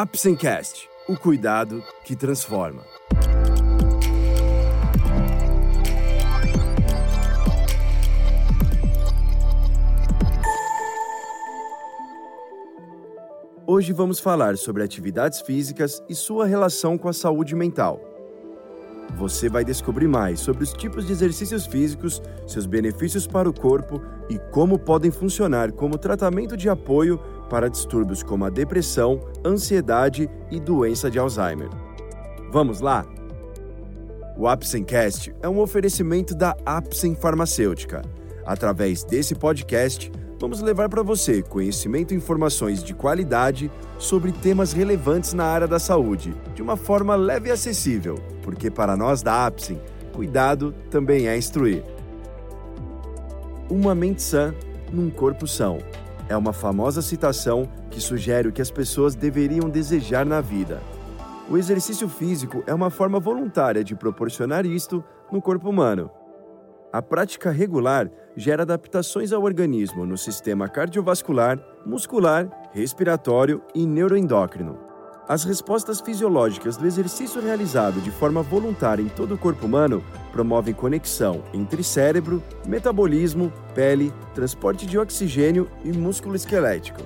Apsencast, o cuidado que transforma. Hoje vamos falar sobre atividades físicas e sua relação com a saúde mental. Você vai descobrir mais sobre os tipos de exercícios físicos, seus benefícios para o corpo e como podem funcionar como tratamento de apoio para distúrbios como a depressão, ansiedade e doença de Alzheimer. Vamos lá? O Apsencast é um oferecimento da Apsen Farmacêutica. Através desse podcast, vamos levar para você conhecimento e informações de qualidade sobre temas relevantes na área da saúde, de uma forma leve e acessível, porque para nós da Apsen, cuidado também é instruir. Uma mente sã num corpo são é uma famosa citação que sugere o que as pessoas deveriam desejar na vida. O exercício físico é uma forma voluntária de proporcionar isto no corpo humano. A prática regular gera adaptações ao organismo no sistema cardiovascular, muscular, respiratório e neuroendócrino. As respostas fisiológicas do exercício realizado de forma voluntária em todo o corpo humano promovem conexão entre cérebro, metabolismo, pele, transporte de oxigênio e músculo esquelético.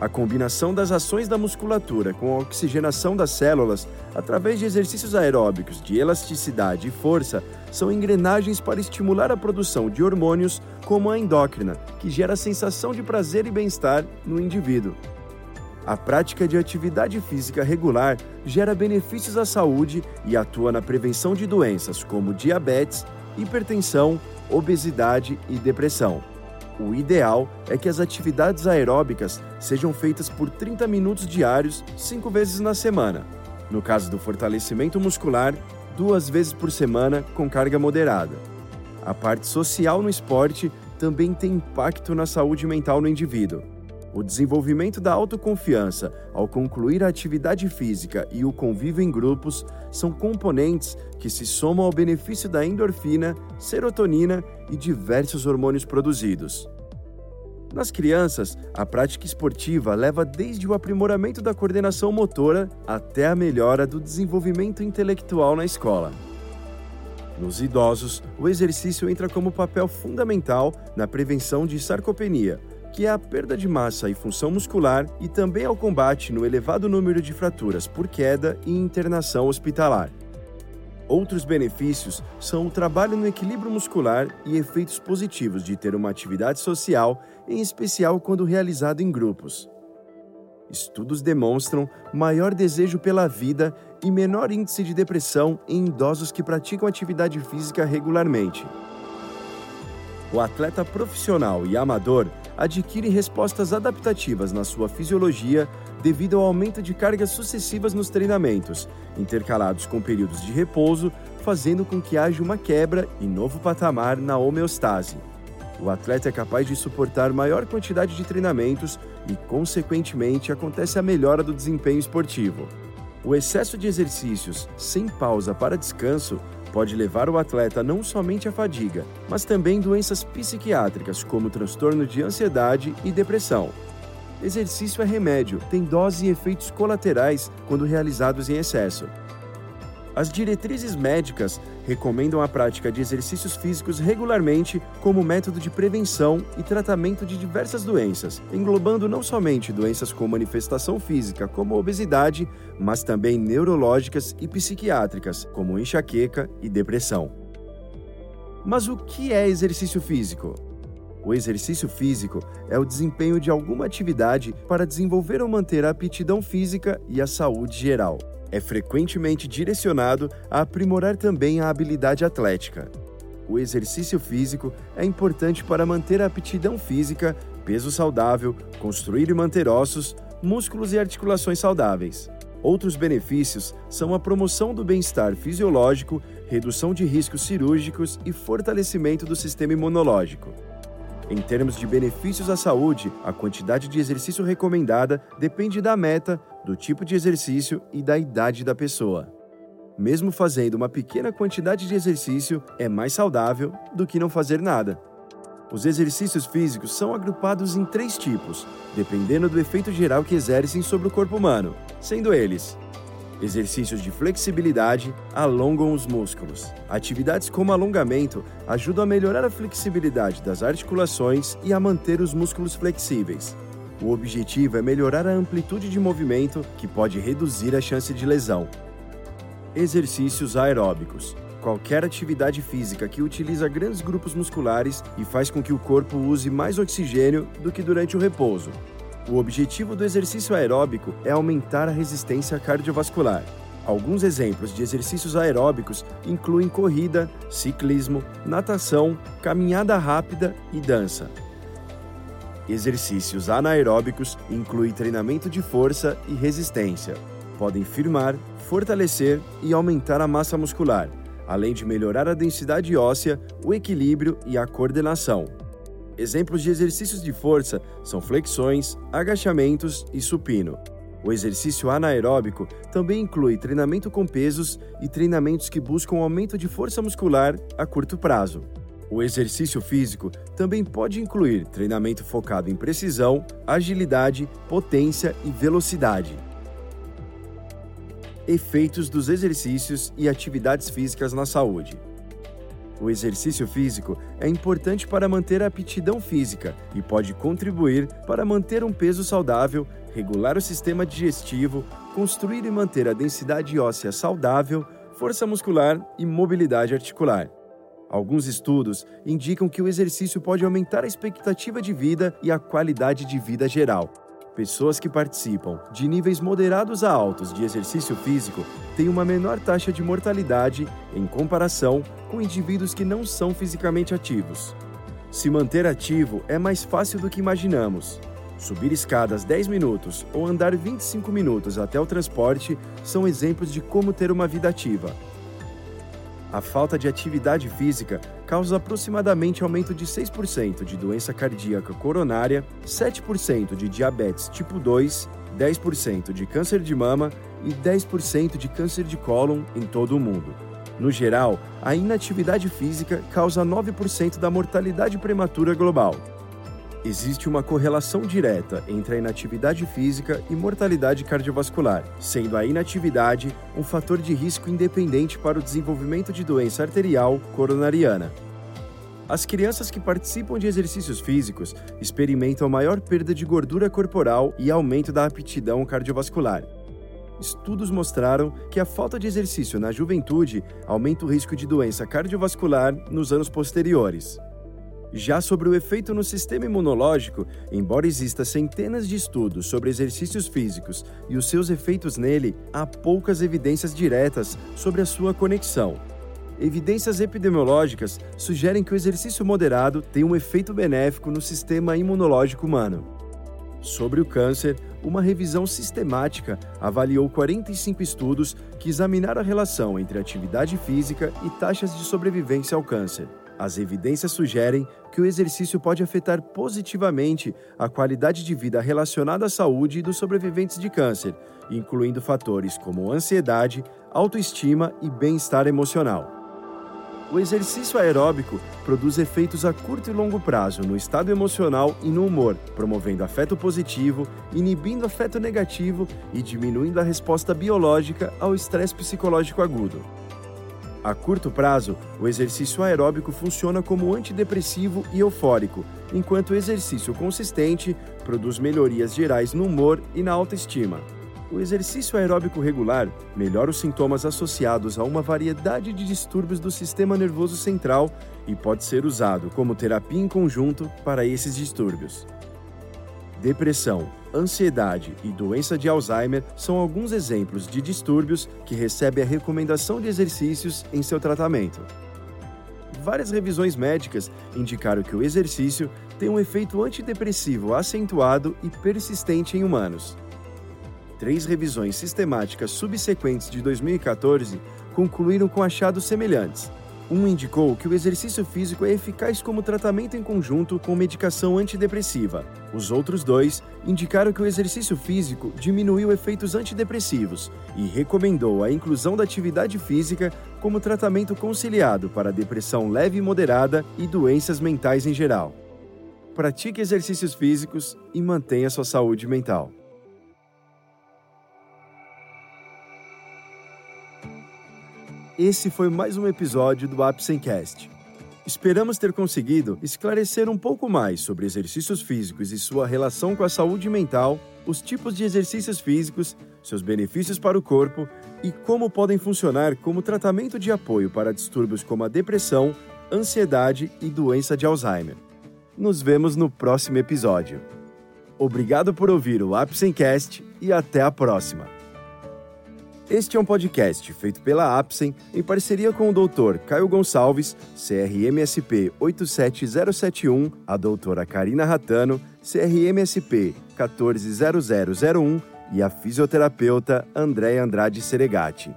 A combinação das ações da musculatura com a oxigenação das células através de exercícios aeróbicos de elasticidade e força são engrenagens para estimular a produção de hormônios como a endócrina, que gera sensação de prazer e bem-estar no indivíduo. A prática de atividade física regular gera benefícios à saúde e atua na prevenção de doenças como diabetes, hipertensão, obesidade e depressão. O ideal é que as atividades aeróbicas sejam feitas por 30 minutos diários, cinco vezes na semana. No caso do fortalecimento muscular, duas vezes por semana com carga moderada. A parte social no esporte também tem impacto na saúde mental no indivíduo. O desenvolvimento da autoconfiança ao concluir a atividade física e o convívio em grupos são componentes que se somam ao benefício da endorfina, serotonina e diversos hormônios produzidos. Nas crianças, a prática esportiva leva desde o aprimoramento da coordenação motora até a melhora do desenvolvimento intelectual na escola. Nos idosos, o exercício entra como papel fundamental na prevenção de sarcopenia, que é a perda de massa e função muscular, e também ao combate no elevado número de fraturas por queda e internação hospitalar. Outros benefícios são o trabalho no equilíbrio muscular e efeitos positivos de ter uma atividade social, em especial quando realizado em grupos. Estudos demonstram maior desejo pela vida e menor índice de depressão em idosos que praticam atividade física regularmente. O atleta profissional e amador adquire respostas adaptativas na sua fisiologia devido ao aumento de cargas sucessivas nos treinamentos, intercalados com períodos de repouso, fazendo com que haja uma quebra e novo patamar na homeostase. O atleta é capaz de suportar maior quantidade de treinamentos e, consequentemente, acontece a melhora do desempenho esportivo. O excesso de exercícios sem pausa para descanso pode levar o atleta não somente à fadiga, mas também doenças psiquiátricas como transtorno de ansiedade e depressão. Exercício é remédio, tem dose e efeitos colaterais quando realizados em excesso. As diretrizes médicas recomendam a prática de exercícios físicos regularmente como método de prevenção e tratamento de diversas doenças, englobando não somente doenças com manifestação física, como obesidade, mas também neurológicas e psiquiátricas, como enxaqueca e depressão. Mas o que é exercício físico? O exercício físico é o desempenho de alguma atividade para desenvolver ou manter a aptidão física e a saúde geral é frequentemente direcionado a aprimorar também a habilidade atlética. O exercício físico é importante para manter a aptidão física, peso saudável, construir e manter ossos, músculos e articulações saudáveis. Outros benefícios são a promoção do bem-estar fisiológico, redução de riscos cirúrgicos e fortalecimento do sistema imunológico. Em termos de benefícios à saúde, a quantidade de exercício recomendada depende da meta, do tipo de exercício e da idade da pessoa. Mesmo fazendo uma pequena quantidade de exercício, é mais saudável do que não fazer nada. Os exercícios físicos são agrupados em três tipos, dependendo do efeito geral que exercem sobre o corpo humano, sendo eles Exercícios de flexibilidade alongam os músculos. Atividades como alongamento ajudam a melhorar a flexibilidade das articulações e a manter os músculos flexíveis. O objetivo é melhorar a amplitude de movimento, que pode reduzir a chance de lesão. Exercícios aeróbicos. Qualquer atividade física que utiliza grandes grupos musculares e faz com que o corpo use mais oxigênio do que durante o repouso. O objetivo do exercício aeróbico é aumentar a resistência cardiovascular. Alguns exemplos de exercícios aeróbicos incluem corrida, ciclismo, natação, caminhada rápida e dança. Exercícios anaeróbicos incluem treinamento de força e resistência. Podem firmar, fortalecer e aumentar a massa muscular, além de melhorar a densidade óssea, o equilíbrio e a coordenação. Exemplos de exercícios de força são flexões, agachamentos e supino. O exercício anaeróbico também inclui treinamento com pesos e treinamentos que buscam aumento de força muscular a curto prazo. O exercício físico também pode incluir treinamento focado em precisão, agilidade, potência e velocidade. Efeitos dos exercícios e atividades físicas na saúde. O exercício físico é importante para manter a aptidão física e pode contribuir para manter um peso saudável, regular o sistema digestivo, construir e manter a densidade óssea saudável, força muscular e mobilidade articular. Alguns estudos indicam que o exercício pode aumentar a expectativa de vida e a qualidade de vida geral. Pessoas que participam de níveis moderados a altos de exercício físico têm uma menor taxa de mortalidade em comparação com indivíduos que não são fisicamente ativos. Se manter ativo é mais fácil do que imaginamos. Subir escadas 10 minutos ou andar 25 minutos até o transporte são exemplos de como ter uma vida ativa. A falta de atividade física causa aproximadamente aumento de 6% de doença cardíaca coronária, 7% de diabetes tipo 2, 10% de câncer de mama e 10% de câncer de cólon em todo o mundo. No geral, a inatividade física causa 9% da mortalidade prematura global. Existe uma correlação direta entre a inatividade física e mortalidade cardiovascular, sendo a inatividade um fator de risco independente para o desenvolvimento de doença arterial coronariana. As crianças que participam de exercícios físicos experimentam maior perda de gordura corporal e aumento da aptidão cardiovascular. Estudos mostraram que a falta de exercício na juventude aumenta o risco de doença cardiovascular nos anos posteriores. Já sobre o efeito no sistema imunológico, embora exista centenas de estudos sobre exercícios físicos e os seus efeitos nele, há poucas evidências diretas sobre a sua conexão. Evidências epidemiológicas sugerem que o exercício moderado tem um efeito benéfico no sistema imunológico humano. Sobre o câncer, uma revisão sistemática avaliou 45 estudos que examinaram a relação entre atividade física e taxas de sobrevivência ao câncer. As evidências sugerem que o exercício pode afetar positivamente a qualidade de vida relacionada à saúde dos sobreviventes de câncer, incluindo fatores como ansiedade, autoestima e bem-estar emocional. O exercício aeróbico produz efeitos a curto e longo prazo no estado emocional e no humor, promovendo afeto positivo, inibindo afeto negativo e diminuindo a resposta biológica ao estresse psicológico agudo. A curto prazo, o exercício aeróbico funciona como antidepressivo e eufórico, enquanto o exercício consistente produz melhorias gerais no humor e na autoestima. O exercício aeróbico regular melhora os sintomas associados a uma variedade de distúrbios do sistema nervoso central e pode ser usado como terapia em conjunto para esses distúrbios. Depressão, ansiedade e doença de Alzheimer são alguns exemplos de distúrbios que recebem a recomendação de exercícios em seu tratamento. Várias revisões médicas indicaram que o exercício tem um efeito antidepressivo acentuado e persistente em humanos. Três revisões sistemáticas subsequentes de 2014 concluíram com achados semelhantes, um indicou que o exercício físico é eficaz como tratamento em conjunto com medicação antidepressiva. Os outros dois indicaram que o exercício físico diminuiu efeitos antidepressivos e recomendou a inclusão da atividade física como tratamento conciliado para depressão leve e moderada e doenças mentais em geral. Pratique exercícios físicos e mantenha sua saúde mental. Esse foi mais um episódio do Apsencast. Esperamos ter conseguido esclarecer um pouco mais sobre exercícios físicos e sua relação com a saúde mental, os tipos de exercícios físicos, seus benefícios para o corpo e como podem funcionar como tratamento de apoio para distúrbios como a depressão, ansiedade e doença de Alzheimer. Nos vemos no próximo episódio. Obrigado por ouvir o Apsencast e até a próxima. Este é um podcast feito pela Apsen em parceria com o Dr. Caio Gonçalves, CRMSP 87071, a doutora Karina Ratano, CRMSP 140001 e a fisioterapeuta Andréa Andrade Seregati.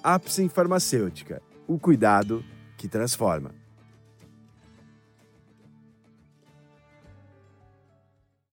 Apsen Farmacêutica, o cuidado que transforma.